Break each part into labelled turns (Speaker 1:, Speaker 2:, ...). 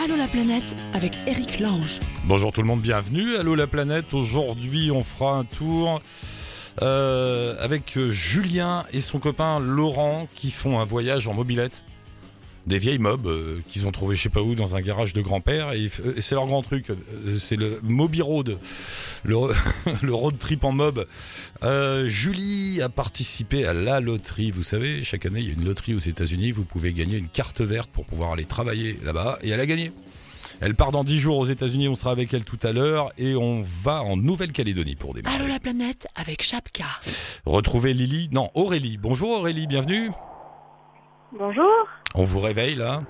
Speaker 1: Allô la planète avec Eric Lange.
Speaker 2: Bonjour tout le monde, bienvenue. Allô la planète. Aujourd'hui, on fera un tour euh, avec Julien et son copain Laurent qui font un voyage en mobilette. Des vieilles mobs euh, qu'ils ont trouvé je sais pas où dans un garage de grand-père et, et c'est leur grand truc. Euh, C'est le Moby Road, le, le road trip en mob. Euh, Julie a participé à la loterie. Vous savez, chaque année il y a une loterie aux États-Unis. Vous pouvez gagner une carte verte pour pouvoir aller travailler là-bas et elle a gagné. Elle part dans 10 jours aux États-Unis, on sera avec elle tout à l'heure et on va en Nouvelle-Calédonie pour démarrer.
Speaker 1: Allô la planète avec Chapka.
Speaker 2: Retrouver Lily, non Aurélie. Bonjour Aurélie, bienvenue.
Speaker 3: Bonjour.
Speaker 2: On vous réveille là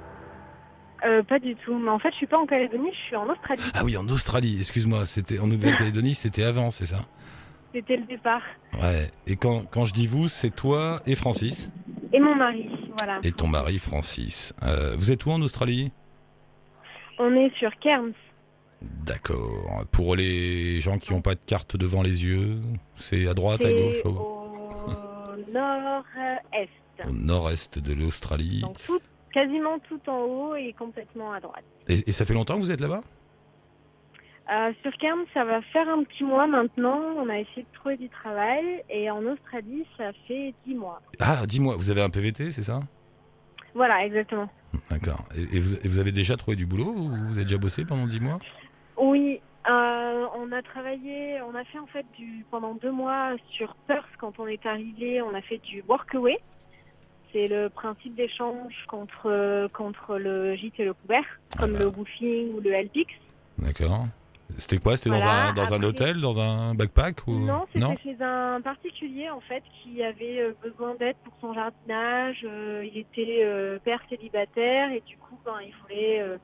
Speaker 3: Euh, pas du tout. Mais en fait, je suis pas en Calédonie, je suis en Australie.
Speaker 2: Ah oui, en Australie, excuse-moi, c'était en Nouvelle-Calédonie, c'était avant, c'est ça
Speaker 3: C'était le départ.
Speaker 2: Ouais. Et quand, quand je dis vous, c'est toi et Francis
Speaker 3: Et mon mari, voilà.
Speaker 2: et ton mari Francis. Euh, vous êtes où en Australie
Speaker 3: On est sur Cairns.
Speaker 2: D'accord. Pour les gens qui n'ont pas de carte devant les yeux, c'est à droite, à gauche, au,
Speaker 3: au nord-est.
Speaker 2: Au nord-est de l'Australie.
Speaker 3: Donc tout, quasiment tout en haut et complètement à droite.
Speaker 2: Et, et ça fait longtemps que vous êtes là-bas?
Speaker 3: Euh, sur Cairns, ça va faire un petit mois maintenant. On a essayé de trouver du travail. Et en Australie, ça fait dix mois.
Speaker 2: Ah, dis-moi, vous avez un PVT, c'est ça?
Speaker 3: Voilà, exactement.
Speaker 2: D'accord. Et, et vous, et vous avez déjà trouvé du boulot ou vous avez déjà bossé pendant 10 mois?
Speaker 3: Oui, euh, on a travaillé, on a fait en fait du pendant deux mois sur Perth quand on est arrivé, on a fait du workaway. C'est le principe d'échange contre contre le gîte et le couvert, comme le woofing ou le LPX.
Speaker 2: D'accord. C'était quoi? C'était dans, un, dans un hôtel, dans un backpack ou...
Speaker 3: Non, c'était chez un particulier en fait qui avait euh, besoin d'aide pour son jardinage. Euh, il était euh, père célibataire et du coup, ben, il voulait euh,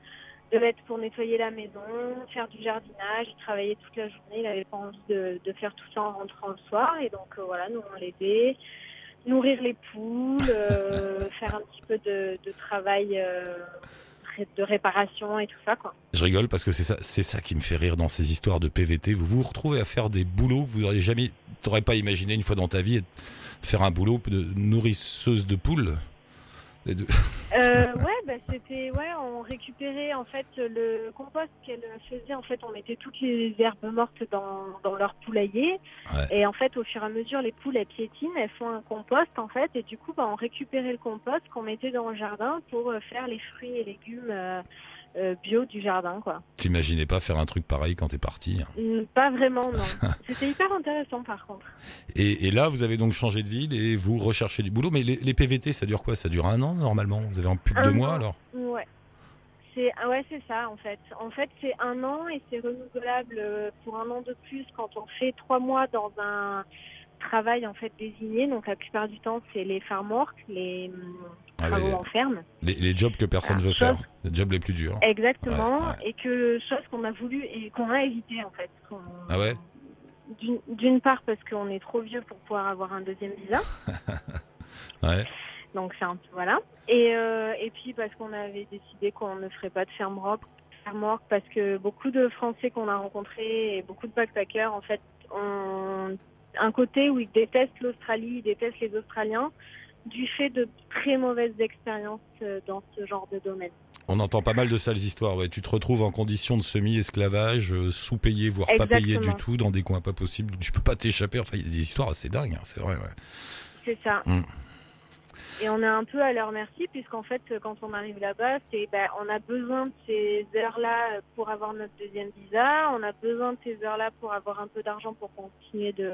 Speaker 3: de l'aide pour nettoyer la maison, faire du jardinage. Il travaillait toute la journée, il n'avait pas envie de, de faire tout ça en rentrant le soir et donc euh, voilà, nous on l'aidait, nourrir les poules, euh, faire un petit peu de, travail euh, de réparation et tout ça quoi.
Speaker 2: Je rigole parce que c'est ça, ça qui me fait rire dans ces histoires de PVT. Vous vous retrouvez à faire des boulots que vous n'auriez jamais, t'aurais pas imaginé une fois dans ta vie, faire un boulot de nourrisseuse de poules. Et de-
Speaker 3: Euh, ouais, bah, c'était ouais, on récupérait en fait le compost qu'elle faisait. En fait, on mettait toutes les herbes mortes dans, dans leur poulailler.
Speaker 2: Ouais.
Speaker 3: Et en fait, au fur et à mesure, les poules elles piétinent, elles font un compost en fait. Et du coup, bah, on récupérait le compost qu'on mettait dans le jardin pour euh, faire les fruits et légumes euh, bio du jardin, quoi.
Speaker 2: T'imaginais pas faire un truc pareil quand t'es parti. hein?
Speaker 3: Mm, Pas vraiment, non. C'était hyper intéressant par contre.
Speaker 2: Et, et là, vous avez donc changé de ville et vous recherchez du boulot. Mais les, les PVT, ça dure quoi? Ça dure un an normalement? Vous avez en plus de deux
Speaker 3: an.
Speaker 2: mois alors?
Speaker 3: Ouais. C'est ah ouais, c'est ça en fait. En fait, c'est un an et c'est renouvelable euh, pour un an de plus quand on fait trois mois dans un travail en fait désigné. Donc la plupart du temps, c'est les farm work, les hum,
Speaker 2: Ah
Speaker 3: travaux
Speaker 2: les-
Speaker 3: en ferme.
Speaker 2: les, les jobs que personne
Speaker 3: Ah,
Speaker 2: veut
Speaker 3: chose-
Speaker 2: faire. Les jobs les plus durs.
Speaker 3: Exactement.
Speaker 2: Ouais, ouais.
Speaker 3: Et que chose qu'on a voulu et qu'on a évité en fait.
Speaker 2: Ah ouais?
Speaker 3: D'une- part parce qu'on est trop vieux pour pouvoir avoir un deuxième visa.
Speaker 2: Ouais.
Speaker 3: Donc c'est un peu voilà. Et euh, et puis parce qu'on avait décidé qu'on ne ferait pas de ferme rock, ferme work parce que beaucoup de Français qu'on a rencontrés et beaucoup de backpackers en fait ont un côté où ils détestent l'Australie, ils détestent les Australiens du fait de très mauvaises expériences euh, dans ce genre de domaine.
Speaker 2: On entend pas mal de sales histoires. Ouais, tu te retrouves en condition de semi-esclavage, euh, sous-payé, voire pas payé du tout, dans des coins pas possibles. où Tu peux pas t'échapper. Enfin, il y a des histoires assez dingues, hein, c'est vrai. Ouais.
Speaker 3: C'est ça.
Speaker 2: Mm.
Speaker 3: Et on est un peu à leur merci puisqu'en fait quand on arrive là-bas, c'est ben, on a besoin de ces heures-là pour avoir notre deuxième visa, on a besoin de ces heures-là pour avoir un peu d'argent pour continuer de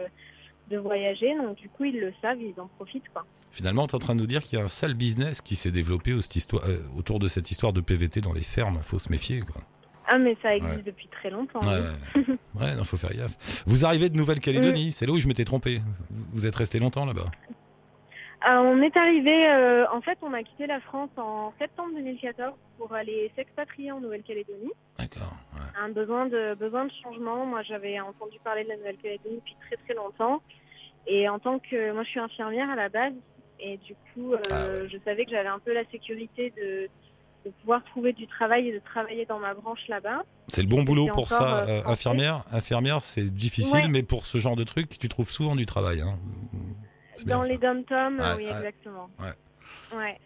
Speaker 3: de voyager. Donc du coup ils le savent, ils en profitent quoi.
Speaker 2: Finalement, tu es en train de nous dire qu'il y a un sale business qui s'est développé au- cette histoire- euh, autour de cette histoire de PVT dans les fermes. Faut se méfier, quoi.
Speaker 3: Ah mais ça existe
Speaker 2: Ouais.
Speaker 3: depuis très longtemps.
Speaker 2: Ouais,
Speaker 3: oui.
Speaker 2: ouais. ouais non, faut faire gaffe. Vous arrivez de Nouvelle-Calédonie, c'est là où je m'étais trompé. Vous êtes resté longtemps là-bas.
Speaker 3: Euh, on est arrivé, euh, en fait on a quitté la France en septembre 2014 pour aller s'expatrier en Nouvelle-Calédonie.
Speaker 2: D'accord. ouais.
Speaker 3: un besoin de besoin de changement. Moi, j'avais entendu parler de la Nouvelle-Calédonie depuis très très longtemps. Et en tant que moi, je suis infirmière à la base, et du coup, euh,
Speaker 2: Ah ouais.
Speaker 3: je savais que j'avais un peu la sécurité de de pouvoir trouver du travail et de travailler dans ma branche là-bas.
Speaker 2: C'est le bon boulot pour ça.
Speaker 3: euh,
Speaker 2: infirmière, infirmière, c'est difficile,
Speaker 3: Ouais.
Speaker 2: mais pour ce genre de truc, tu trouves souvent du travail. Hein.
Speaker 3: Dans les dom-toms,
Speaker 2: Ouais,
Speaker 3: oui,
Speaker 2: ouais.
Speaker 3: exactement.
Speaker 2: Ouais.
Speaker 3: Ouais.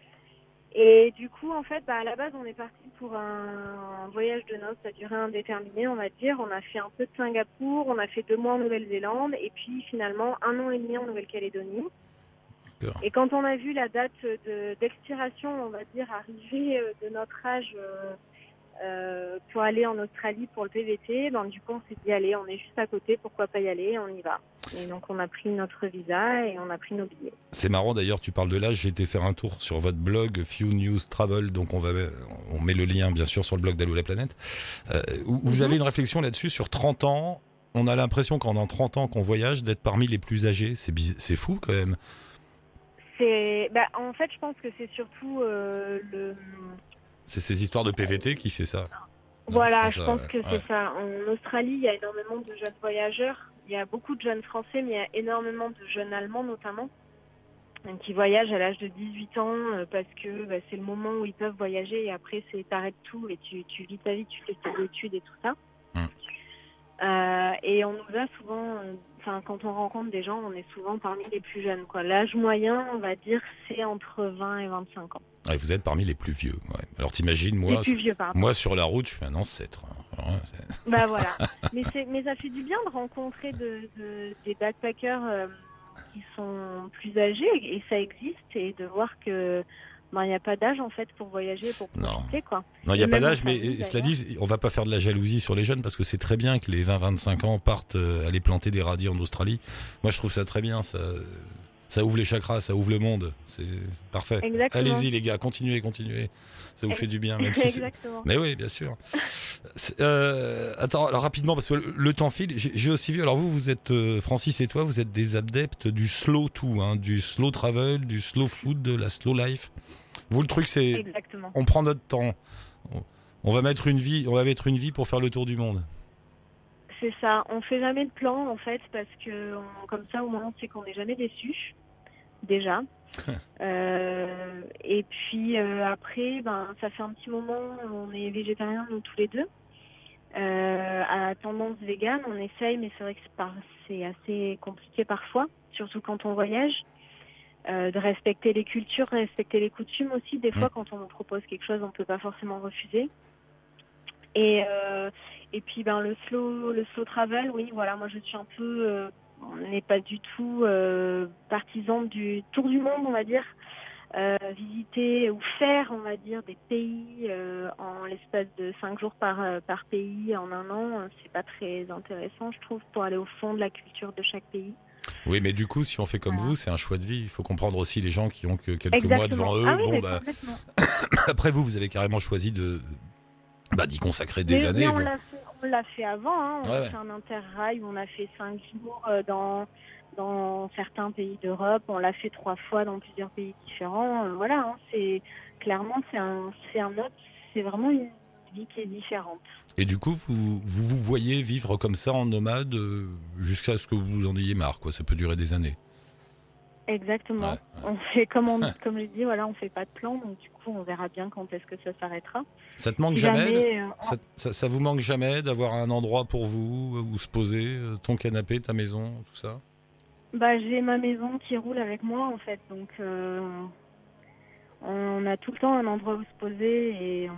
Speaker 3: Et du coup, en fait, bah, à la base, on est parti pour un voyage de noces à durée indéterminée, on va dire. On a fait un peu de Singapour, on a fait deux mois en Nouvelle-Zélande, et puis finalement un an et demi en Nouvelle-Calédonie. Et quand on a vu la date de- d'expiration, on va dire, arriver euh, de notre âge euh, euh, pour aller en Australie pour le PVT, ben, du coup, on s'est dit, allez, on est juste à côté, pourquoi pas y aller, on y va. Et donc, on a pris notre visa et on a pris nos billets.
Speaker 2: C'est marrant d'ailleurs, tu parles de l'âge, j'ai été faire un tour sur votre blog Few News Travel, donc on va on met le lien bien sûr sur le blog d'Allo la planète. Euh, où vous
Speaker 3: Mhm.
Speaker 2: avez une réflexion là-dessus sur 30 ans. On a l'impression qu'en dans 30 ans qu'on voyage d'être parmi les plus âgés. C'est fou quand même.
Speaker 3: C'est, bah, en fait, je pense que c'est surtout euh, le,
Speaker 2: C'est ces histoires de PVT qui fait ça.
Speaker 3: Voilà,
Speaker 2: Non,
Speaker 3: je
Speaker 2: ça,
Speaker 3: pense que
Speaker 2: ouais.
Speaker 3: c'est ça. En Australie, il y a énormément de jeunes voyageurs. Il y a beaucoup de jeunes Français, mais il y a énormément de jeunes Allemands notamment, euh, qui voyagent à l'âge de 18 ans euh, parce que bah, c'est le moment où ils peuvent voyager et après c'est t'arrêtes tout et tu, tu vis ta vie, tu fais tes études et tout ça.
Speaker 2: Hmm.
Speaker 3: Euh, et on nous a souvent, enfin quand on rencontre des gens, on est souvent parmi les plus jeunes. quoi. L'âge moyen, on va dire, c'est entre 20 et 25 ans.
Speaker 2: Ouais, vous êtes parmi les plus vieux. ouais. Alors t'imagines,
Speaker 3: vieux,
Speaker 2: moi sur la route, je suis un ancêtre. hein.
Speaker 3: Bah voilà. mais, ça fait du bien de rencontrer de, de- des backpackers euh, qui sont plus âgés et ça existe et de voir que ben, il n'y a pas d'âge en fait pour voyager, pour
Speaker 2: Non.
Speaker 3: profiter quoi.
Speaker 2: Non, il n'y a pas d'âge, mais
Speaker 3: famille,
Speaker 2: cela dit, on va pas faire de la jalousie sur les jeunes parce que c'est très bien que les 20-25 ans partent euh, aller planter des radis en Australie. Moi, je trouve ça très bien. Ça, ça ouvre les chakras, ça ouvre le monde. C'est parfait. Allez-y, les gars, continuez, continuez. Ça vous fait du bien, même si. Mais oui, bien sûr. Euh, attends, alors rapidement, parce que le, le temps file. J'ai aussi vu, alors vous, vous êtes, euh, Francis et toi, vous êtes des adeptes du slow tout, hein, du slow travel, du slow food, de la slow life. Vous, le truc, c'est on prend notre temps. On- On va mettre une vie, on va mettre une vie pour faire le tour du monde.
Speaker 3: C'est ça. On fait jamais de plan en fait parce que on- comme ça au moins on sait qu'on n'est jamais déçu déjà. Euh, et puis euh, après, ben ça fait un petit moment, on est végétarien nous tous les deux. Euh, à tendance végane, on essaye, mais c'est vrai que c'est assez compliqué parfois, surtout quand on voyage. Euh, de respecter les cultures, respecter les coutumes aussi. Des fois, quand on nous propose quelque chose, on peut pas forcément refuser. Et euh, et puis ben le slow le slow travel, oui, voilà, moi je suis un peu, euh, on n'est pas du tout euh, partisan du tour du monde, on va dire. Euh, visiter ou faire, on va dire, des pays euh, en l'espace de cinq jours par euh, par pays en un an, euh, c'est pas très intéressant, je trouve, pour aller au fond de la culture de chaque pays.
Speaker 2: Oui, mais du coup, si on fait comme
Speaker 3: Voilà.
Speaker 2: vous, c'est un choix de vie. Il faut comprendre aussi les gens qui ont que quelques mois devant eux.
Speaker 3: ah oui,
Speaker 2: bon, bah, après vous, vous avez carrément choisi de bah, d'y consacrer des
Speaker 3: mais,
Speaker 2: années.
Speaker 3: mais on l'a fait, avant. Hein. On
Speaker 2: Ouais,
Speaker 3: a
Speaker 2: ouais.
Speaker 3: fait un interrail on a fait cinq jours euh, dans dans certains pays d'Europe. On l'a fait trois fois dans plusieurs pays différents. Euh, voilà, hein, c'est clairement c'est un c'est un autre, c'est vraiment une vie qui est différente.
Speaker 2: Et du coup, vous, vous vous voyez vivre comme ça en nomade euh, jusqu'à ce que vous en ayez marre, quoi. Ça peut durer des années.
Speaker 3: Exactement.
Speaker 2: Ouais,
Speaker 3: On fait comme on comme je dis voilà, on fait pas de plan donc du coup on verra bien quand est-ce que ça s'arrêtera.
Speaker 2: Ça te manque
Speaker 3: Si
Speaker 2: jamais,
Speaker 3: jamais, euh,
Speaker 2: ça, ça- ça vous manque jamais d'avoir un endroit pour vous où se poser, euh, ton canapé, ta maison, tout ça?
Speaker 3: Bah, j'ai ma maison qui roule avec moi en fait, donc euh, on a tout le temps un endroit où se poser et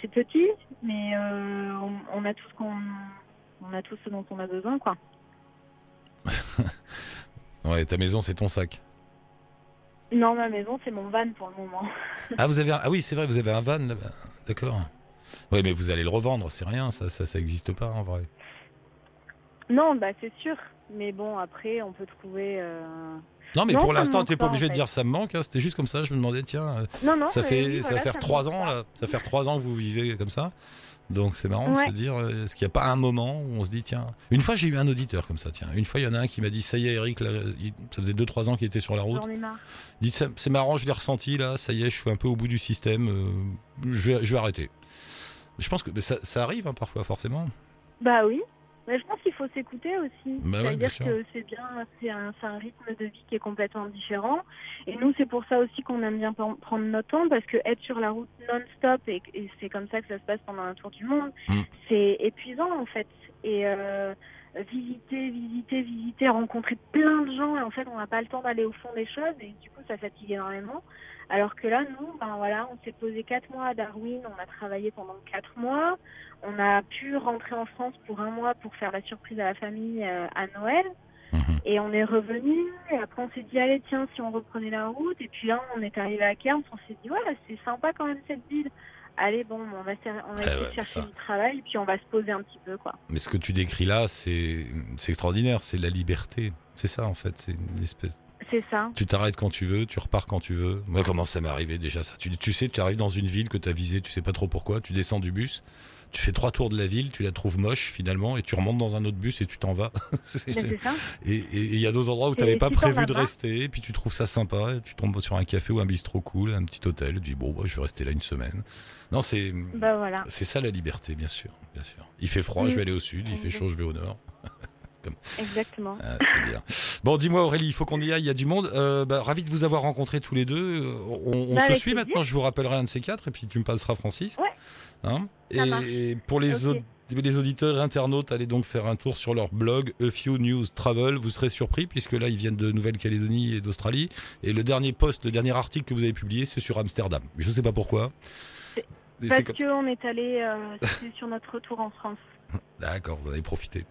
Speaker 3: c'est petit, mais euh, on, on a tout ce qu'on, on a tout ce dont on a besoin quoi.
Speaker 2: Ouais, ta maison, c'est ton sac.
Speaker 3: Non, ma maison c'est mon van pour le moment.
Speaker 2: Ah, vous avez un... ah oui, c'est vrai, vous avez un van là-bas. D'accord. Oui, mais vous allez le revendre, c'est rien, ça, ça, ça existe pas en vrai.
Speaker 3: Non, bah c'est sûr, mais bon après on peut trouver. euh,
Speaker 2: Non, mais
Speaker 3: Non,
Speaker 2: pour l'instant, t'es pas obligé de dire ça me manque. hein, C'était juste comme ça. Je me demandais, tiens,
Speaker 3: Non, non.
Speaker 2: ça fait
Speaker 3: oui,
Speaker 2: ça
Speaker 3: voilà,
Speaker 2: faire trois ans là. Ça fait trois ans que vous vivez comme ça. Donc c'est marrant de se dire, euh, est-ce qu'il n'y a pas un moment où on se dit, tiens, une fois j'ai eu un auditeur comme ça, tiens, une fois il y en a un qui m'a dit, ça y est Eric, là, il- ça faisait deux trois ans qu'il était sur la route. Dit, c'est marrant, je l'ai ressenti là, ça y est, je suis un peu au bout du système, euh, je, vais, je vais arrêter. Je pense que ça arrive hein, parfois forcément.
Speaker 3: Bah oui. Mais je pense qu'il faut s'écouter aussi.
Speaker 2: Bah
Speaker 3: C'est-à-dire que c'est bien, c'est un, un rythme de vie qui est complètement différent. Et nous, c'est pour ça aussi qu'on aime bien prendre notre temps, parce que être sur la route non-stop, et, et c'est comme ça que ça se passe pendant un tour du monde,
Speaker 2: Mm.
Speaker 3: c'est épuisant en fait. Et euh, visiter, visiter, visiter, rencontrer plein de gens, et en fait, on n'a pas le temps d'aller au fond des choses, et du coup, ça fatigue énormément. Alors que là, nous, ben voilà, on s'est posé quatre mois à Darwin, on a travaillé pendant quatre mois, on a pu rentrer en France pour un mois pour faire la surprise à la famille euh, à Noël.
Speaker 2: Mhm.
Speaker 3: Et on est revenu, et après on s'est dit, allez, tiens, si on reprenait la route, et puis là, on est arrivé à Cairns, on s'est dit, ouais, c'est sympa quand même cette ville. Allez, bon, on va, ser- on va
Speaker 2: Eh
Speaker 3: essayer
Speaker 2: ouais,
Speaker 3: de chercher
Speaker 2: ça.
Speaker 3: du travail, puis on va se poser un petit peu, quoi.
Speaker 2: Mais ce que tu décris là, c'est c'est extraordinaire, c'est la liberté. C'est ça en fait, c'est une espèce.
Speaker 3: C'est ça.
Speaker 2: Tu t'arrêtes quand tu veux, tu repars quand tu veux. Moi, comment ça m'est arrivé déjà ça? Tu, tu sais, tu arrives dans une ville que tu as visée, tu sais pas trop pourquoi, tu descends du bus, tu fais trois tours de la ville, tu la trouves moche finalement, et tu remontes dans un autre bus et tu t'en vas. C'est-
Speaker 3: Mais c'est ça.
Speaker 2: Et il y a d'autres endroits où tu n'avais pas
Speaker 3: si
Speaker 2: prévu de
Speaker 3: pas
Speaker 2: rester, et puis tu trouves ça sympa, et tu tombes sur un café ou un bistrot cool, un petit hôtel, tu dis bon, bah, je vais rester là une semaine. Non, c'est
Speaker 3: Bah voilà.
Speaker 2: c'est ça la liberté, bien sûr, bien sûr. Il fait froid, je vais aller au sud, il fait chaud, je vais au nord.
Speaker 3: Exactement.
Speaker 2: Ah, c'est bien. Bon, dis-moi Aurélie, il faut qu'on y aille, il y a du monde. Euh, bah, ravi de vous avoir rencontrés tous les deux. Euh, On, on
Speaker 3: Bah,
Speaker 2: se suit
Speaker 3: plaisir.
Speaker 2: maintenant, je vous rappellerai un de ces quatre, et puis tu me passeras Francis.
Speaker 3: Ouais.
Speaker 2: Hein et, pour les, auditeurs internautes, allez donc faire un tour sur leur blog A Few News Travel. Vous serez surpris, puisque là, ils viennent de Nouvelle-Calédonie et d'Australie. Et le dernier post, le dernier article que vous avez publié, c'est sur Amsterdam. Je ne sais pas pourquoi.
Speaker 3: Parce qu'on est allé euh, sur notre retour en France,
Speaker 2: D'accord, vous en avez profité.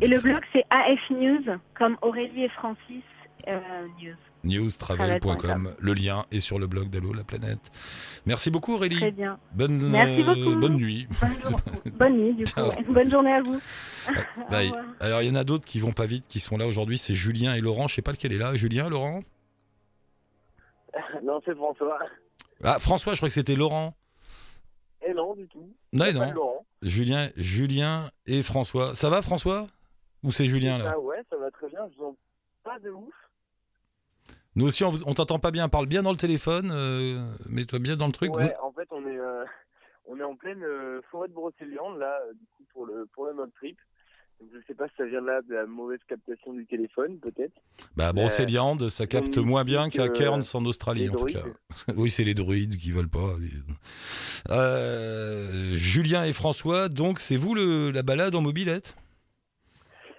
Speaker 3: Et le blog, c'est AF News, comme Aurélie et Francis euh, News.
Speaker 2: newstravel.com. Le lien est sur le blog d'Allo la planète. Merci beaucoup Aurélie.
Speaker 3: Très bien.
Speaker 2: Bonne,
Speaker 3: Merci
Speaker 2: euh,
Speaker 3: beaucoup.
Speaker 2: bonne nuit.
Speaker 3: Bonne, jour- bonne nuit, du coup. Bonne journée à vous.
Speaker 2: Bye. Alors il y en a d'autres qui vont pas vite, qui sont là aujourd'hui. C'est Julien et Laurent. Je sais pas lequel est là. Julien, Laurent
Speaker 4: non, c'est François.
Speaker 2: Ah François, je crois que c'était Laurent.
Speaker 4: Et non, du tout.
Speaker 2: Non,
Speaker 4: Pas
Speaker 2: non.
Speaker 4: Laurent.
Speaker 2: Julien, Julien et François. Ça va François? Ou c'est Julien là?
Speaker 4: Ah ouais, ça va très bien. Je vous en pas de ouf.
Speaker 2: Nous aussi, on, on t'entend pas bien. Parle bien dans le téléphone. euh, Mets-toi bien dans le truc.
Speaker 4: Ouais, en fait, on est, euh, on est en pleine euh, forêt de Brocéliande, là, euh, du coup, pour le, pour le mode trip. Donc, je sais pas si ça vient là de la mauvaise captation du téléphone, peut-être.
Speaker 2: Bah Brocéliande, ça capte
Speaker 4: on
Speaker 2: moins bien qu'à Cairns en Australie en tout cas. Oui, c'est les druides qui veulent pas. Euh, Julien et François, donc c'est vous le, la balade en mobilette?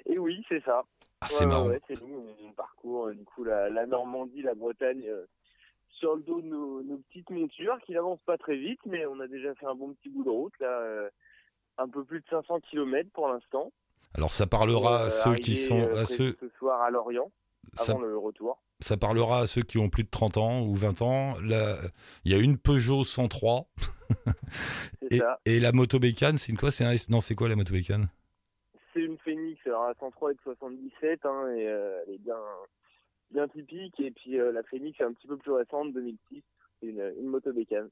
Speaker 4: Et oui, c'est ça.
Speaker 2: Ah, c'est
Speaker 4: Ouais,
Speaker 2: marrant.
Speaker 4: ouais, c'est nous, on parcourt, euh, du coup, la, la Normandie, la Bretagne, euh, sur le dos de nos, nos petites montures, qui n'avancent pas très vite, mais on a déjà fait un bon petit bout de route, là, euh, un peu plus de 500 km pour l'instant.
Speaker 2: Alors ça parlera à
Speaker 4: Euh,
Speaker 2: ceux qui sont
Speaker 4: euh,
Speaker 2: à ceux
Speaker 4: ce soir à Lorient,
Speaker 2: ça,
Speaker 4: avant le retour.
Speaker 2: ça parlera à ceux qui ont plus de 30 ans ou 20 ans. Là, il y a une Peugeot 103
Speaker 4: C'est
Speaker 2: et,
Speaker 4: ça.
Speaker 2: et la moto bécane, c'est une quoi? C'est un non, c'est quoi la moto bécane?
Speaker 4: C'est une Phoenix, alors la 103 est de 77, hein, et euh, elle est bien, bien typique. Et puis euh, la Phoenix est un petit peu plus récente, 2006. Une, une moto bécane.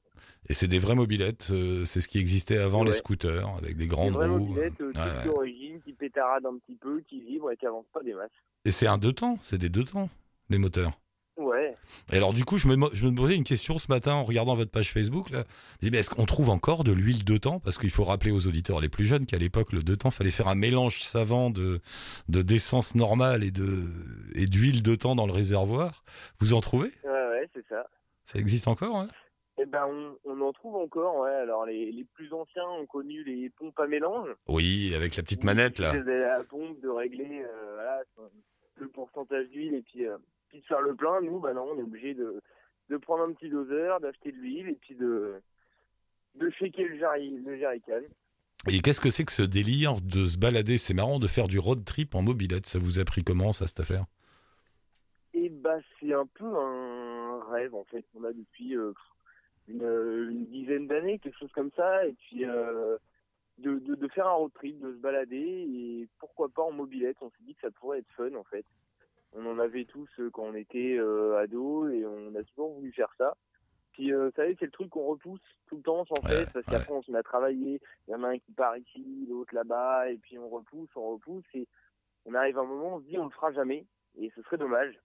Speaker 2: Et c'est des vraies mobilettes, euh, c'est ce qui existait avant les scooters avec des grandes
Speaker 4: vraie
Speaker 2: roues.
Speaker 4: mobilette, euh,
Speaker 2: ouais.
Speaker 4: qui pétarade un petit peu, qui vibre et qui avance pas des masses.
Speaker 2: Et c'est un deux temps, c'est des deux temps les moteurs.
Speaker 4: Ouais.
Speaker 2: Et alors du coup, je me, mo- je me posais une question ce matin en regardant votre page Facebook. Là. Je est-ce qu'on trouve encore de l'huile de temps? Parce qu'il faut rappeler aux auditeurs les plus jeunes qu'à l'époque, le deux temps, fallait faire un mélange savant de de d'essence normale et de et d'huile de temps dans le réservoir. Vous en trouvez?
Speaker 4: Ouais, ouais, c'est ça.
Speaker 2: Ça existe encore hein?
Speaker 4: Eh ben, on, on en trouve encore, ouais. Alors, les, les plus anciens ont connu les pompes à mélange.
Speaker 2: Oui, avec la petite manette là.
Speaker 4: C'était la pompe de régler euh, voilà, le pourcentage d'huile et puis, euh, puis de faire le plein. Nous, bah non, on est obligé de, de prendre un petit doseur, d'acheter de l'huile et puis de, de shaker le, jerry, le jerrycan.
Speaker 2: Et qu'est-ce que c'est que ce délire de se balader? C'est marrant de faire du road trip en mobilette. Ça vous a pris comment ça cette affaire?
Speaker 4: Et bah, c'est un peu un rêve en fait qu'on a depuis euh, une, une dizaine d'années, quelque chose comme ça. Et puis euh, de, de, de faire un road trip, de se balader et pourquoi pas en mobilette. On s'est dit que ça pourrait être fun en fait. On en avait tous euh, quand on était euh, ados et on a toujours voulu faire ça. Puis, euh, vous savez, c'est le truc qu'on repousse tout le temps
Speaker 2: Ouais,
Speaker 4: cesse, parce qu'après, on se met à travailler. Il y en a un qui part ici, l'autre là-bas, et puis on repousse, on repousse. Et on arrive à un moment, on se dit, on le fera jamais, et ce serait dommage.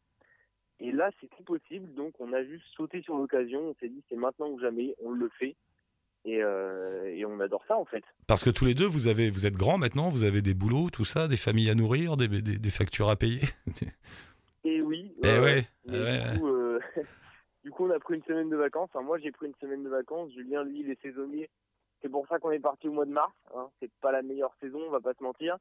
Speaker 4: Et là, c'est tout possible, donc on a juste sauté sur l'occasion. On s'est dit, c'est maintenant ou jamais, on le fait. Et, euh, et on adore ça, en fait.
Speaker 2: Parce que tous les deux, vous avez, vous êtes grands maintenant, vous avez des boulots, tout ça, des familles à nourrir, des, des, des factures à payer.
Speaker 4: Et oui.
Speaker 2: Eh
Speaker 4: euh,
Speaker 2: ouais,
Speaker 4: mais
Speaker 2: eh ouais,
Speaker 4: du, coup, euh, du coup, on a pris une semaine de vacances. Enfin, moi, j'ai pris une semaine de vacances. Julien, lui, il est saisonnier. C'est pour ça qu'on est parti au mois de mars. Hein. C'est pas la meilleure saison, on va pas se mentir.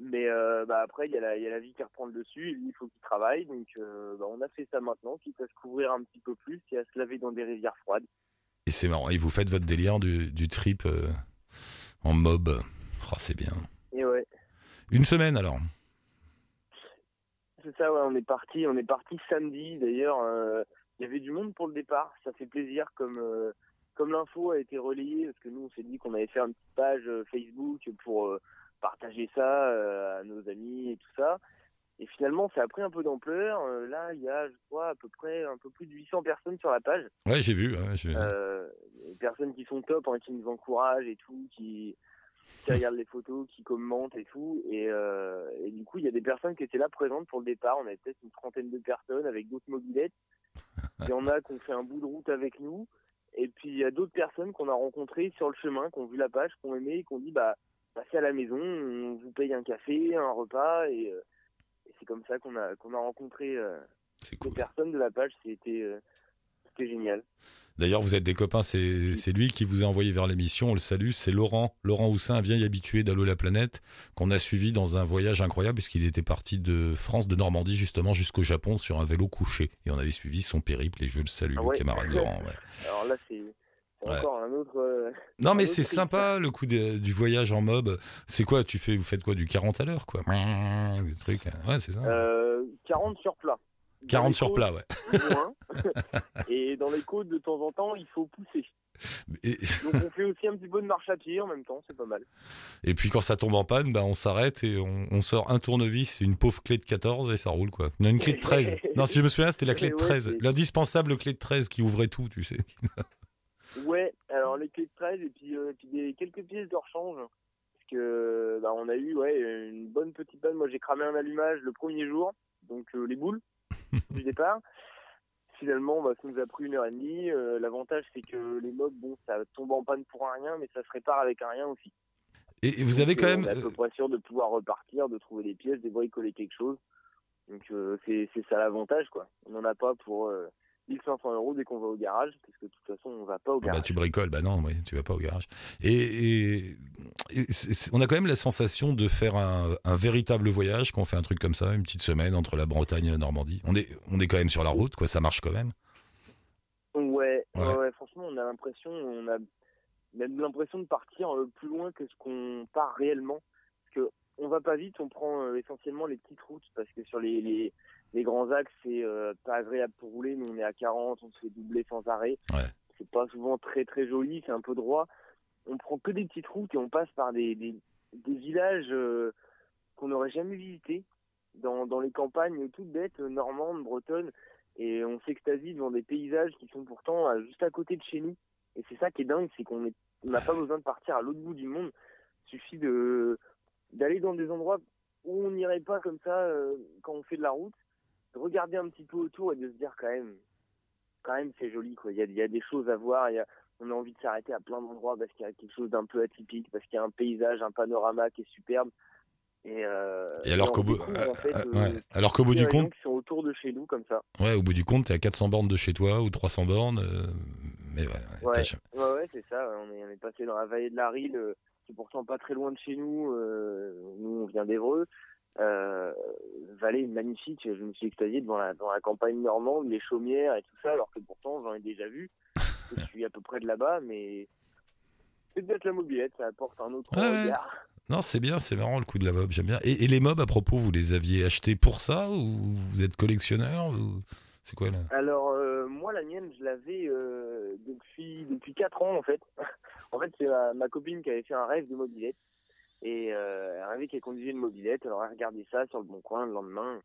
Speaker 4: Mais euh, bah, après, il y, a la- il y a la vie qui reprend le dessus, et lui, il faut qu'il travaille. Donc, euh, bah, on a fait ça maintenant, quitte à se couvrir un petit peu plus et à se laver dans des rivières froides.
Speaker 2: Et c'est marrant. Et vous faites votre délire du, du trip euh, en mob. Oh, c'est bien.
Speaker 4: Et ouais,
Speaker 2: Une semaine alors.
Speaker 4: c'est ça, ouais, on est parti, on est parti samedi. D'ailleurs, il y avait du monde pour le départ, ça fait plaisir comme comme l'info a été relayée, parce que nous, on s'est dit qu'on allait faire une petite page Facebook pour partager ça euh, à nos amis et tout ça. Et finalement, ça a pris un peu d'ampleur. Euh, là, il y a, je crois, à peu près un peu plus de 800 personnes sur la page.
Speaker 2: Ouais, j'ai vu. ouais,
Speaker 4: Euh, des personnes qui sont top, hein, qui nous encouragent et tout, qui, qui regardent les photos, qui commentent et tout. Et, euh, et du coup, il y a des personnes qui étaient là présentes pour le départ. On avait peut-être une trentaine de personnes avec d'autres mobilettes. Il y en a qui ont fait un bout de route avec nous. Et puis, il y a d'autres personnes qu'on a rencontrées sur le chemin, qui ont vu la page, qui ont aimé, et qui ont dit, bah, passez à la maison, on vous paye un café, un repas. Et, euh, et c'est comme ça qu'on a, qu'on a rencontré euh,
Speaker 2: c'est
Speaker 4: les
Speaker 2: cool.
Speaker 4: personnes de la page. C'était euh, c'était génial.
Speaker 2: D'ailleurs, vous êtes des copains. C'est lui qui vous a envoyé vers l'émission. On le salue. C'est Laurent. Laurent Houssin, un vieil habitué d'Allo la planète, qu'on a suivi dans un voyage incroyable, puisqu'il était parti de France, de Normandie, justement, jusqu'au Japon sur un vélo couché. Et on avait suivi son périple. Et je le salue,
Speaker 4: Ah
Speaker 2: le
Speaker 4: ouais.
Speaker 2: camarade Laurent. ouais.
Speaker 4: Alors là, c'est c'est
Speaker 2: Ouais.
Speaker 4: encore un autre. euh,
Speaker 2: Non, mais c'est sympa le coup de- du voyage en mob. C'est quoi Tu fais, vous faites quoi Du 40 à l'heure, quoi? Des trucs. Ouais, c'est ça.
Speaker 4: euh, 40 sur plat. Dans
Speaker 2: 40
Speaker 4: les
Speaker 2: sur plat, ouais.
Speaker 4: Et dans les côtes, de temps en temps, il faut pousser.
Speaker 2: Et,
Speaker 4: Donc on fait aussi un petit peu de marche à pied en même temps, c'est pas mal.
Speaker 2: et puis quand ça tombe en panne, bah, on s'arrête et on, on sort un tournevis, une pauvre clé de 14 et ça roule, quoi. Non, une clé de 13. Non, si je me souviens, c'était la clé de
Speaker 4: Ouais,
Speaker 2: 13.
Speaker 4: c'est-
Speaker 2: L'indispensable clé de 13 qui ouvrait tout, tu sais.
Speaker 4: Ouais, alors les clés de 13 et puis, euh, et puis des, quelques pièces de rechange. Parce que bah, on a eu ouais, une bonne petite panne. Moi j'ai cramé un allumage le premier jour, donc euh, les boules du départ. Finalement, bah, ça nous a pris une heure et demie. Euh, L'avantage c'est que les mobs, bon, ça tombe en panne pour un rien, mais ça se répare avec un rien aussi.
Speaker 2: Et, et vous
Speaker 4: Donc,
Speaker 2: avez quand même.
Speaker 4: On est à peu près sûr de pouvoir repartir, de trouver des pièces, de bricoler quelque chose. Donc c'est c'est ça l'avantage quoi. On n'en a pas pour 1500 euros dès qu'on va au garage, parce que de toute façon on va pas au
Speaker 2: Bah,
Speaker 4: garage.
Speaker 2: tu bricoles, bah non, tu vas pas au garage. Et, on a quand même la sensation de faire un, un véritable voyage quand on fait un truc comme ça, une petite semaine entre la Bretagne et la Normandie. On est, on est quand même sur la route, quoi, ça marche quand même.
Speaker 4: Ouais,
Speaker 2: Ouais.
Speaker 4: ouais, ouais, franchement, on a l'impression, on a même l'impression de partir euh, plus loin que ce qu'on part réellement. Parce que on va pas vite, on prend euh, essentiellement les petites routes, parce que sur les, les, les grands axes, c'est euh, pas agréable pour rouler. Nous, on est à 40, on se fait doubler sans arrêt.
Speaker 2: Ouais.
Speaker 4: C'est pas souvent très très joli, c'est un peu droit. On prend que des petites routes et on passe par des, des, des villages euh, qu'on n'aurait jamais visités, dans, dans les campagnes toutes bêtes, normandes, bretonnes et on s'extasie devant des paysages qui sont pourtant euh, juste à côté de chez nous. Et c'est ça qui est dingue, c'est qu'on n'a pas besoin de partir à l'autre bout du monde. Il suffit de d'aller dans des endroits où on n'irait pas comme ça euh, quand on fait de la route, de regarder un petit peu autour et de se dire quand même, quand même c'est joli quoi. Il y a, y a des choses à voir. Y a, on a envie de s'arrêter à plein d'endroits parce qu'il y a quelque chose d'un peu atypique, parce qu'il y a un paysage, un panorama qui est superbe. Et, euh,
Speaker 2: Et alors qu'au bout,
Speaker 4: en fait,
Speaker 2: euh, ouais. alors qu'au bout du compte,
Speaker 4: qui sont autour de chez nous comme ça.
Speaker 2: ouais, au bout du compte, t'es à 400 bornes de chez toi ou 300 bornes, euh, mais ouais, ouais,
Speaker 4: c'est ça. On est, on est passé dans la vallée de la Rille, euh, qui est pourtant pas très loin de chez nous. euh, nous, on vient d'Evreux. Euh, vallée magnifique. Je me suis extasié devant la, dans la campagne normande, les chaumières et tout ça, alors que pourtant, j'en ai déjà vu. Je suis à peu près de là-bas, mais c'est peut-être la mobilette, ça apporte un autre
Speaker 2: Ouais,
Speaker 4: regard.
Speaker 2: Non, c'est bien, c'est marrant le coup de la mob, j'aime bien. Et, et les mobs, à propos, vous les aviez achetés pour ça ou vous êtes collectionneur ou... C'est quoi là?
Speaker 4: Alors euh, moi la mienne je l'avais euh, depuis depuis quatre ans en fait. en fait c'est ma, ma copine qui avait fait un rêve de mobilette et euh, elle rêvait qu'elle conduisait une mobilette. Alors elle regardait ça sur le bon coin le lendemain.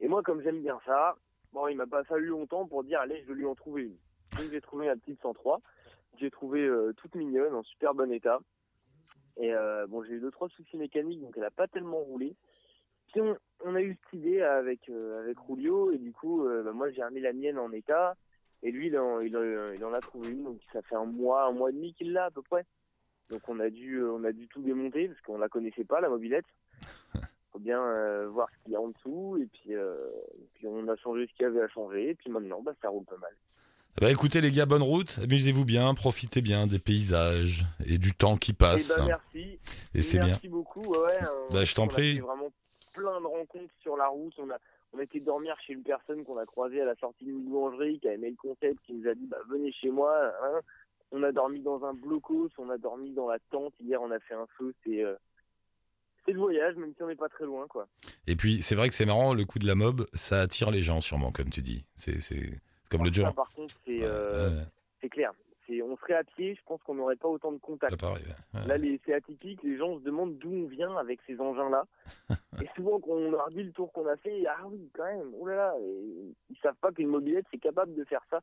Speaker 4: Et moi comme j'aime bien ça, bon il m'a pas fallu longtemps pour dire allez je vais lui en trouver une. Donc j'ai trouvé la petite 103. J'ai trouvé euh, toute mignonne en super bon état. Et euh, bon j'ai eu deux trois soucis mécaniques donc elle a pas tellement roulé. Puis on, a eu cette idée avec euh, avec Rulio et du coup euh, bah, moi j'ai remis la mienne en état et lui il, en, il en a trouvé une donc ça fait un mois un mois et demi qu'il l'a à peu près donc on a dû euh, on a dû tout démonter parce qu'on la connaissait pas la mobilette faut bien euh, voir ce qu'il y a en dessous et puis euh, et puis on a changé ce qu'il y avait à changer et puis maintenant bah ça roule pas mal
Speaker 2: Bah écoutez les gars, bonne route, amusez-vous bien, profitez bien des paysages et du temps qui
Speaker 4: Eh
Speaker 2: passe.
Speaker 4: ben, merci.
Speaker 2: et c'est bien.
Speaker 4: Merci beaucoup. Ouais, on-
Speaker 2: Bah, je t'en
Speaker 4: on a
Speaker 2: prie.
Speaker 4: fait vraiment plein de rencontres sur la route. On a, on a été dormir chez une personne qu'on a croisée à la sortie d'une boulangerie, qui a aimé le concept, qui nous a dit bah, venez chez moi. hein. On a dormi dans un blocos, on a dormi dans la tente. Hier, on a fait un feu. C'est euh, c'est le voyage, même si on n'est pas très loin, quoi.
Speaker 2: Et puis c'est vrai que c'est marrant, le coup de la mob, ça attire les gens sûrement, comme tu dis. C'est comme le jour.
Speaker 4: par contre, c'est
Speaker 2: Ouais,
Speaker 4: euh,
Speaker 2: ouais,
Speaker 4: clair. On serait à pied, je pense qu'on n'aurait pas autant de contacts.
Speaker 2: pareil, ouais.
Speaker 4: Là, c'est atypique, les gens se demandent d'où on vient avec ces engins-là. et souvent, quand on leur dit le tour qu'on a fait, ah oui, quand même, oh là là, et ils savent pas qu'une mobilette, c'est capable de faire ça.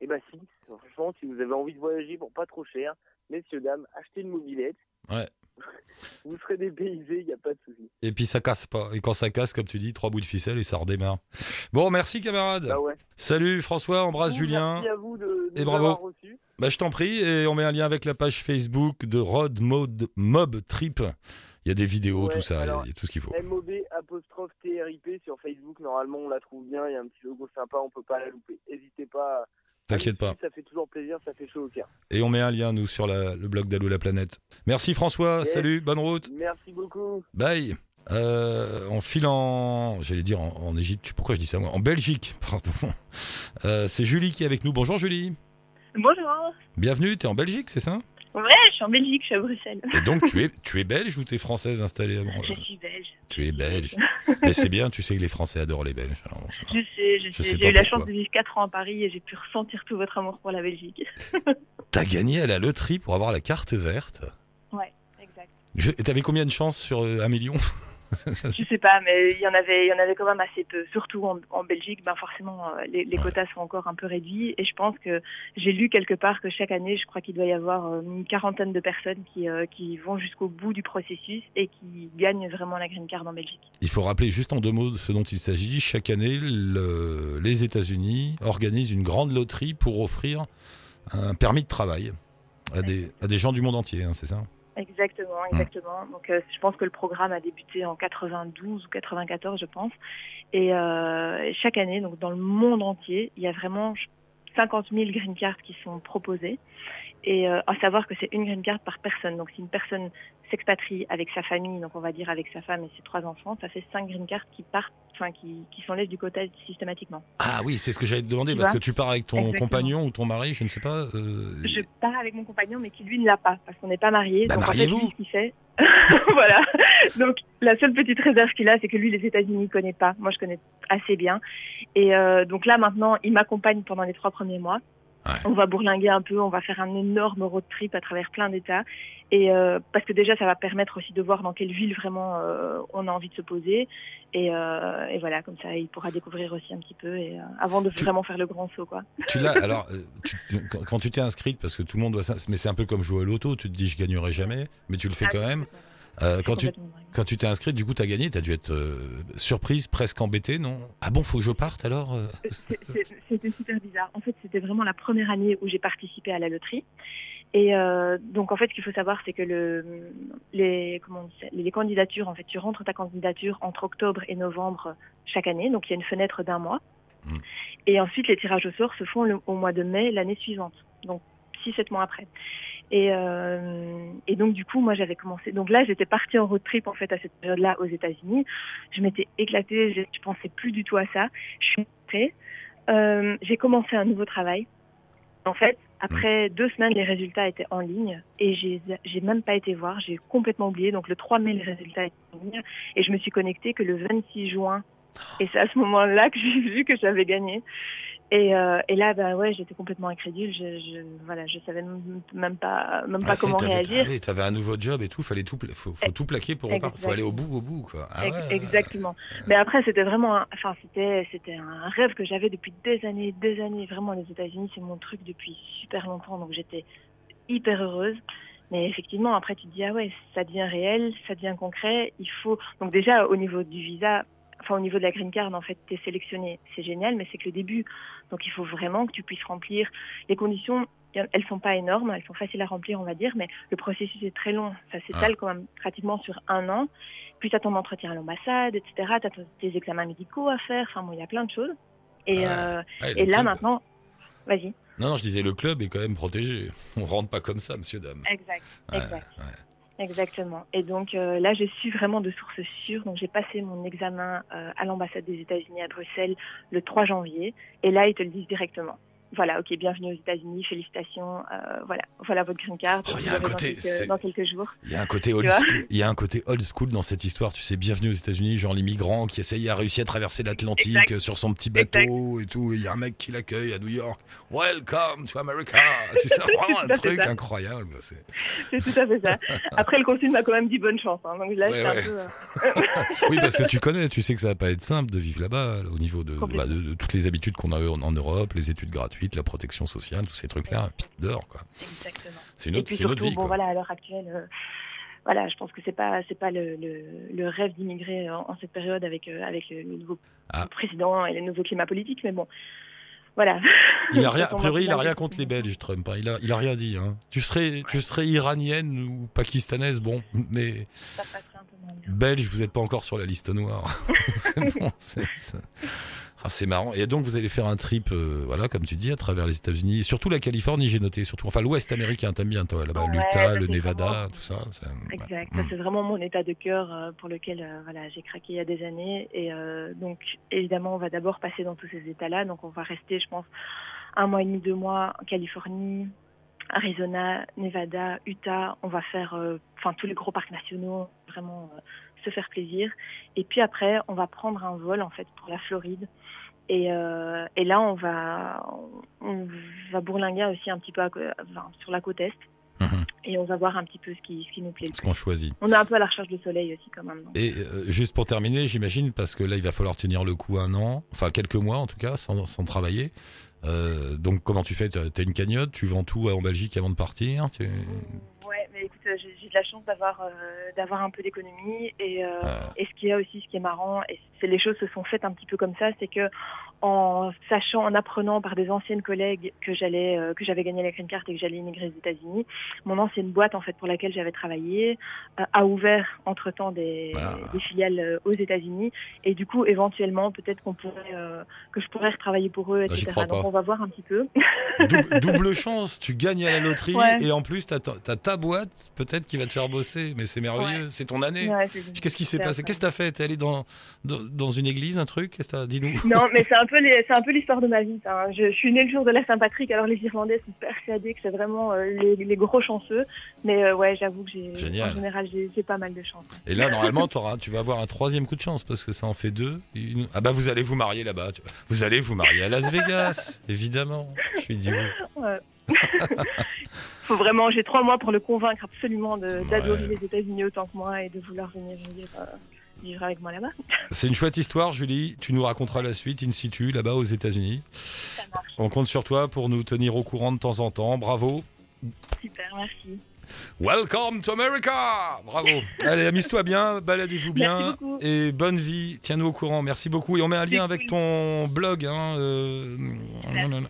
Speaker 4: Et bah si, franchement, si vous avez envie de voyager pour pas trop cher, messieurs, dames, achetez une mobilette.
Speaker 2: Ouais.
Speaker 4: vous serez dépaysés, il n'y a pas de souci.
Speaker 2: Et puis ça casse pas. Et quand ça casse, comme tu dis, trois bouts de ficelle et ça redémarre. Bon, merci camarade.
Speaker 4: Bah ouais.
Speaker 2: Salut François, embrasse
Speaker 4: Vous,
Speaker 2: Julien.
Speaker 4: Merci à vous de, de
Speaker 2: Et
Speaker 4: nous
Speaker 2: bravo. Bah, je t'en prie, et on met un lien avec la page Facebook de Road Mode Mob Trip. Il y a des vidéos,
Speaker 4: Ouais,
Speaker 2: tout ça, il y a-
Speaker 4: alors,
Speaker 2: il y, a tout ce qu'il faut.
Speaker 4: MOB apostrophe TRIP sur Facebook, normalement on la trouve bien, il y a un petit logo sympa, on peut pas la louper. N'hésitez pas.
Speaker 2: T'inquiète pas.
Speaker 4: Ça fait toujours plaisir, ça fait chaud au cœur.
Speaker 2: Et on met un lien, nous, sur la- le blog d'Allo la planète. Merci François,
Speaker 4: Yes.
Speaker 2: salut, bonne route,
Speaker 4: Merci beaucoup.
Speaker 2: bye. Euh, on file en, j'allais dire en, en Égypte, pourquoi je dis ça moi? En Belgique, pardon. Euh, c'est Julie qui est avec nous. Bonjour Julie.
Speaker 5: Bonjour.
Speaker 2: Bienvenue, t'es en Belgique, c'est ça?
Speaker 5: Suis en Belgique, je suis à Bruxelles.
Speaker 2: Et donc tu es, tu es belge ou t'es française installée à Bron-
Speaker 5: Je suis belge.
Speaker 2: Tu es belge. Mais c'est bien, tu sais que les Français adorent les Belges. alors bon, ça va.
Speaker 5: Je sais, je
Speaker 2: Je
Speaker 5: sais. J'ai eu la chance de vivre 4 ans à Paris et j'ai pu ressentir tout votre amour pour la Belgique.
Speaker 2: T'as gagné à la loterie pour avoir la carte verte?
Speaker 5: Ouais, exact.
Speaker 2: Et t'avais combien de chances sur euh, un million?
Speaker 5: Je sais pas, mais il y en avait, il y en avait quand même assez peu. Surtout en, en Belgique, ben forcément, euh, les, les
Speaker 2: Ouais.
Speaker 5: quotas sont encore un peu réduits. Et je pense que j'ai lu quelque part que chaque année, je crois qu'il doit y avoir euh, une quarantaine de personnes qui, euh, qui vont jusqu'au bout du processus et qui gagnent vraiment la green card en Belgique.
Speaker 2: Il faut rappeler juste en deux mots de ce dont il s'agit. Chaque année, le- les États-Unis organisent une grande loterie pour offrir un permis de travail à des, à des gens du monde entier, hein, c'est ça?
Speaker 5: Exactement, exactement. Donc, euh, je pense que le programme a débuté en 92 ou 94, je pense. Et euh, chaque année, donc dans le monde entier, il y a vraiment 50 000 green cards qui sont proposées. Et euh, à savoir que c'est une green card par personne. Donc, si une personne s'expatrie avec sa famille, donc on va dire avec sa femme et ses trois enfants, ça fait cinq green cards qui partent, enfin qui, qui s'enlèvent du quota systématiquement.
Speaker 2: Ah oui, c'est ce que j'allais te demander,
Speaker 5: Tu
Speaker 2: parce que tu pars avec ton
Speaker 5: Exactement.
Speaker 2: compagnon ou ton mari, je ne sais pas. euh,
Speaker 5: Je pars avec mon compagnon, mais qui lui ne l'a pas, parce qu'on n'est pas mariés.
Speaker 2: Bah,
Speaker 5: donc en fait,
Speaker 2: mariez-vous.
Speaker 5: lui, ce qu'il fait, voilà. Donc la seule petite réserve qu'il a, c'est que lui, les États-Unis, il connaît pas. Moi, je connais assez bien. Et euh, donc là, maintenant, il m'accompagne pendant les trois premiers mois.
Speaker 2: Ouais.
Speaker 5: On va bourlinguer un peu, on va faire un énorme road trip à travers plein d'États. Et euh, parce que déjà, ça va permettre aussi de voir dans quelle ville vraiment euh, on a envie de se poser. Et, euh, et voilà, comme ça, il pourra découvrir aussi un petit peu et, avant de
Speaker 2: Tu-
Speaker 5: vraiment faire le grand saut, quoi.
Speaker 2: Tu l'as, alors, tu- quand, tu t'es inscrite, parce que tout le monde doit mais c'est un peu comme jouer à l'auto, tu te dis je gagnerai jamais, mais tu le fais
Speaker 5: Ah,
Speaker 2: quand même. Euh, quand tu quand tu t'es inscrite, du coup, t'as gagné, t'as dû être euh, surprise, presque embêtée, non? Ah bon, faut que je parte alors euh?
Speaker 5: C'était super bizarre. En fait, c'était vraiment la première année où j'ai participé à la loterie. Et euh, donc, en fait, ce qu'il faut savoir, c'est que le, les, comment on dit ça, les candidatures, en fait, tu rentres ta candidature entre octobre et novembre chaque année. Donc, il y a une fenêtre d'un mois.
Speaker 2: Mm.
Speaker 5: Et ensuite, les tirages au sort se font le- au mois de mai l'année suivante. Donc, 6-7 mois après. Et, euh, et donc, du coup, moi, j'avais commencé. Donc là, j'étais partie en road trip, en fait, à cette période-là, aux États-Unis. Je m'étais éclatée, je, je pensais plus du tout à ça. Je suis rentrée. Euh, j'ai commencé un nouveau travail. En fait, après deux semaines, les résultats étaient en ligne et j'ai j'ai même pas été voir. J'ai complètement oublié. Donc le 3 mai, les résultats étaient en ligne et je me suis connectée que le 26 juin. Et c'est à ce moment-là que j'ai vu que j'avais gagné. Et, euh, et là, bah ouais, j'étais complètement incrédule. Je, je, voilà, je savais même, pas, même pas comment réagir.
Speaker 2: ah T'avais un nouveau job et tout, fallait tout, faut, faut tout plaquer pour repartir. Faut aller au bout, au bout, quoi. Ah ouais,
Speaker 5: Exactement. Mais après, c'était vraiment, un- enfin, c'était, c'était un rêve que j'avais depuis des années, des années. Vraiment, les États-Unis, c'est mon truc depuis super longtemps, donc j'étais hyper heureuse. Mais effectivement, après, tu te dis ah ouais, ça devient réel, ça devient concret. Il faut donc déjà au niveau du visa, enfin au niveau de la green card, en fait, t'es sélectionné, c'est génial, mais c'est que le début. Donc il faut vraiment que tu puisses remplir les conditions. Elles sont pas énormes, elles sont faciles à remplir, on va dire, mais le processus est très long. Ça s'étale quand même pratiquement sur un an. Puis t'as ton entretien à l'ambassade, etc. T'as ton- tes examens médicaux à faire. Enfin bon, il y a plein de choses. Et, euh, et là maintenant, Vas-y.
Speaker 2: Non, non, je disais le club est quand même protégé. On rentre pas comme ça, monsieur dame.
Speaker 5: Exact.
Speaker 2: Ouais,
Speaker 5: exact.
Speaker 2: ouais.
Speaker 5: Exactement. Et donc euh, là, je suis vraiment de source sûre. Donc j'ai passé mon examen euh, à l'ambassade des États-Unis à Bruxelles le 3 janvier. Et là, ils te le disent directement. Voilà, ok, bienvenue aux États-Unis, félicitations. euh, voilà, voilà votre green card.
Speaker 2: Oh, il y a un côté,
Speaker 5: dans quelques, dans quelques jours.
Speaker 2: Il y a un côté old school. Il y a un côté old school dans cette histoire. Tu sais, bienvenue aux États-Unis, genre les migrants qui essayent à réussir à traverser l'Atlantique euh, sur son petit bateau et tout. et Il y a un mec qui l'accueille à New York. Welcome to America. tu sais, vraiment un truc
Speaker 5: ça.
Speaker 2: incroyable. C'est-
Speaker 5: tout à fait ça. Après, le consul m'a quand même dit bonne chance. hein. donc là,
Speaker 2: Ouais, ouais.
Speaker 5: un peu. euh,
Speaker 2: Oui, parce que tu connais, tu sais que ça va pas être simple de vivre là-bas là, au niveau de, bah, de, de toutes les habitudes qu'on a en Europe, les études gratuites, la protection sociale, tous ces trucs-là. Piste d'or, quoi.
Speaker 5: Exactement.
Speaker 2: C'est une
Speaker 5: Et
Speaker 2: autre,
Speaker 5: puis
Speaker 2: c'est une autre
Speaker 5: surtout,
Speaker 2: vie,
Speaker 5: bon
Speaker 2: quoi.
Speaker 5: voilà, à l'heure actuelle, euh, voilà, je pense que c'est pas c'est pas le, le, le rêve d'immigrer en, en cette période avec euh, avec le, le nouveau
Speaker 2: Ah.
Speaker 5: président et les nouveaux climats politiques, mais bon, voilà.
Speaker 2: Il a rien, a priori, il a rien contre les Belges, Trump. hein. Il a, il a rien dit. Hein. Tu serais, tu serais iranienne ou pakistanaise, bon, mais
Speaker 5: Ça passerait un peu
Speaker 2: belge, vous n'êtes pas encore sur la liste noire. c'est bon, c'est ça. Ah, c'est marrant. Et donc, vous allez faire un trip, euh, voilà, comme tu dis, à travers les États-Unis, surtout la Californie, j'ai noté, surtout, enfin, l'Ouest américain, t'aimes bien, toi, là-bas,
Speaker 5: Ouais,
Speaker 2: l'Utah, le Nevada,
Speaker 5: vraiment-
Speaker 2: tout ça.
Speaker 5: Exact. Ça, c'est vraiment mon état de cœur euh, pour lequel euh, voilà, j'ai craqué il y a des années. Et donc, évidemment, on va d'abord passer dans tous ces états-là. Donc, on va rester, je pense, un mois et demi, deux mois en Californie, Arizona, Nevada, Utah. On va faire, enfin, tous les gros parcs nationaux, vraiment se faire plaisir. Et puis après, on va prendre un vol en fait pour la Floride. Et, euh, et là, on va, on va bourlinguer aussi un petit peu à co- enfin, sur la côte est.
Speaker 2: Mhm.
Speaker 5: Et on va voir un petit peu ce qui, ce qui nous plaît.
Speaker 2: Ce qu'on choisit.
Speaker 5: On est un peu à la recherche du soleil aussi quand même. donc.
Speaker 2: Et euh, juste pour terminer, j'imagine, parce que là, il va falloir tenir le coup un an, enfin quelques mois en tout cas, sans, sans travailler. Euh, donc, comment tu fais? T'as t'as une cagnotte? Tu vends tout en Belgique avant de partir? Tu...
Speaker 5: Ouais, mais écoute, euh, j'ai j'ai de la chance d'avoir euh, d'avoir un peu d'économie et, euh,
Speaker 2: Ah.
Speaker 5: et ce qu'il y a aussi, ce qui est marrant, et c'est les choses se sont faites un petit peu comme ça, c'est que en sachant, en apprenant par des anciennes collègues que j'allais euh, que j'avais gagné la green card et que j'allais immigrer aux États-Unis, mon ancienne boîte en fait pour laquelle j'avais travaillé euh, a ouvert entre temps des,
Speaker 2: Ah.
Speaker 5: des filiales euh, aux États-Unis et du coup éventuellement peut-être qu'on pourrait que je pourrais retravailler pour eux,
Speaker 2: Ah,
Speaker 5: etc. Donc on va voir un petit peu.
Speaker 2: Double, double chance, tu gagnes à la loterie
Speaker 5: Ouais.
Speaker 2: et en plus, t'as ta, t'as ta boîte peut-être qui va te faire bosser. Mais c'est merveilleux, c'est ton année.
Speaker 5: Ouais,
Speaker 2: Qu'est-ce qui s'est passé? Qu'est-ce que t'as fait? T'es allé dans, dans, dans une église, un truc? Qu'est-ce que t'as Dis-nous.
Speaker 5: Non, mais c'est un peu les- c'est un peu l'histoire de ma vie. hein. Je, je suis née le jour de la Saint-Patrick, alors les Irlandais sont persuadés que c'est vraiment euh, les, les gros chanceux. Mais euh, ouais, j'avoue que j'ai
Speaker 2: Génial.
Speaker 5: en général j'ai j'ai pas mal de chance.
Speaker 2: Et là, normalement, t'auras- tu vas avoir un troisième coup de chance parce que ça en fait deux. Une- Ah bah, vous allez vous marier là-bas. Vous allez vous marier à Las Vegas, évidemment. Je suis idiot.
Speaker 5: Ouais. Faut vraiment, j'ai trois mois pour le convaincre absolument de- d'adorer
Speaker 2: Ouais.
Speaker 5: les États-Unis autant que moi et de vouloir venir vivre, euh, vivre avec moi là-bas.
Speaker 2: C'est une chouette histoire, Julie. Tu nous raconteras la suite in situ, là-bas aux États-Unis.
Speaker 5: Ça marche.
Speaker 2: On compte sur toi pour nous tenir au courant de temps en temps. Bravo.
Speaker 5: Super, merci.
Speaker 2: Welcome to America Bravo. Allez, amuse-toi bien, baladez-vous bien. Et bonne vie. Tiens-nous au courant. Merci beaucoup. Et on met un lien avec ton blog. Hein, euh, non, non,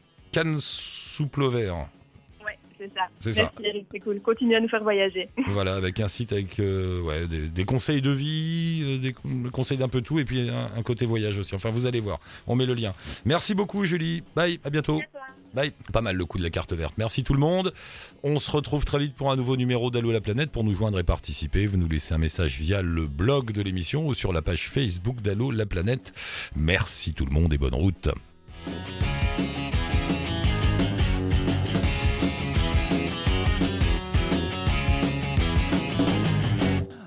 Speaker 5: c'est ça.
Speaker 2: C'est ça.
Speaker 5: C'est cool. Continue à nous faire voyager.
Speaker 2: Voilà, avec un site avec euh, ouais, des, des conseils de vie, euh, des con- conseils d'un peu tout, et puis un, un côté voyage aussi. Enfin, vous allez voir. On met le lien. Merci beaucoup, Julie. Bye, à bientôt. Bye. Pas mal le coup de la carte verte. Merci tout le monde. On se retrouve très vite pour un nouveau numéro d'Allo la planète. Pour nous joindre et participer, vous nous laissez un message via le blog de l'émission ou sur la page Facebook d'Allo la planète. Merci tout le monde et bonne route.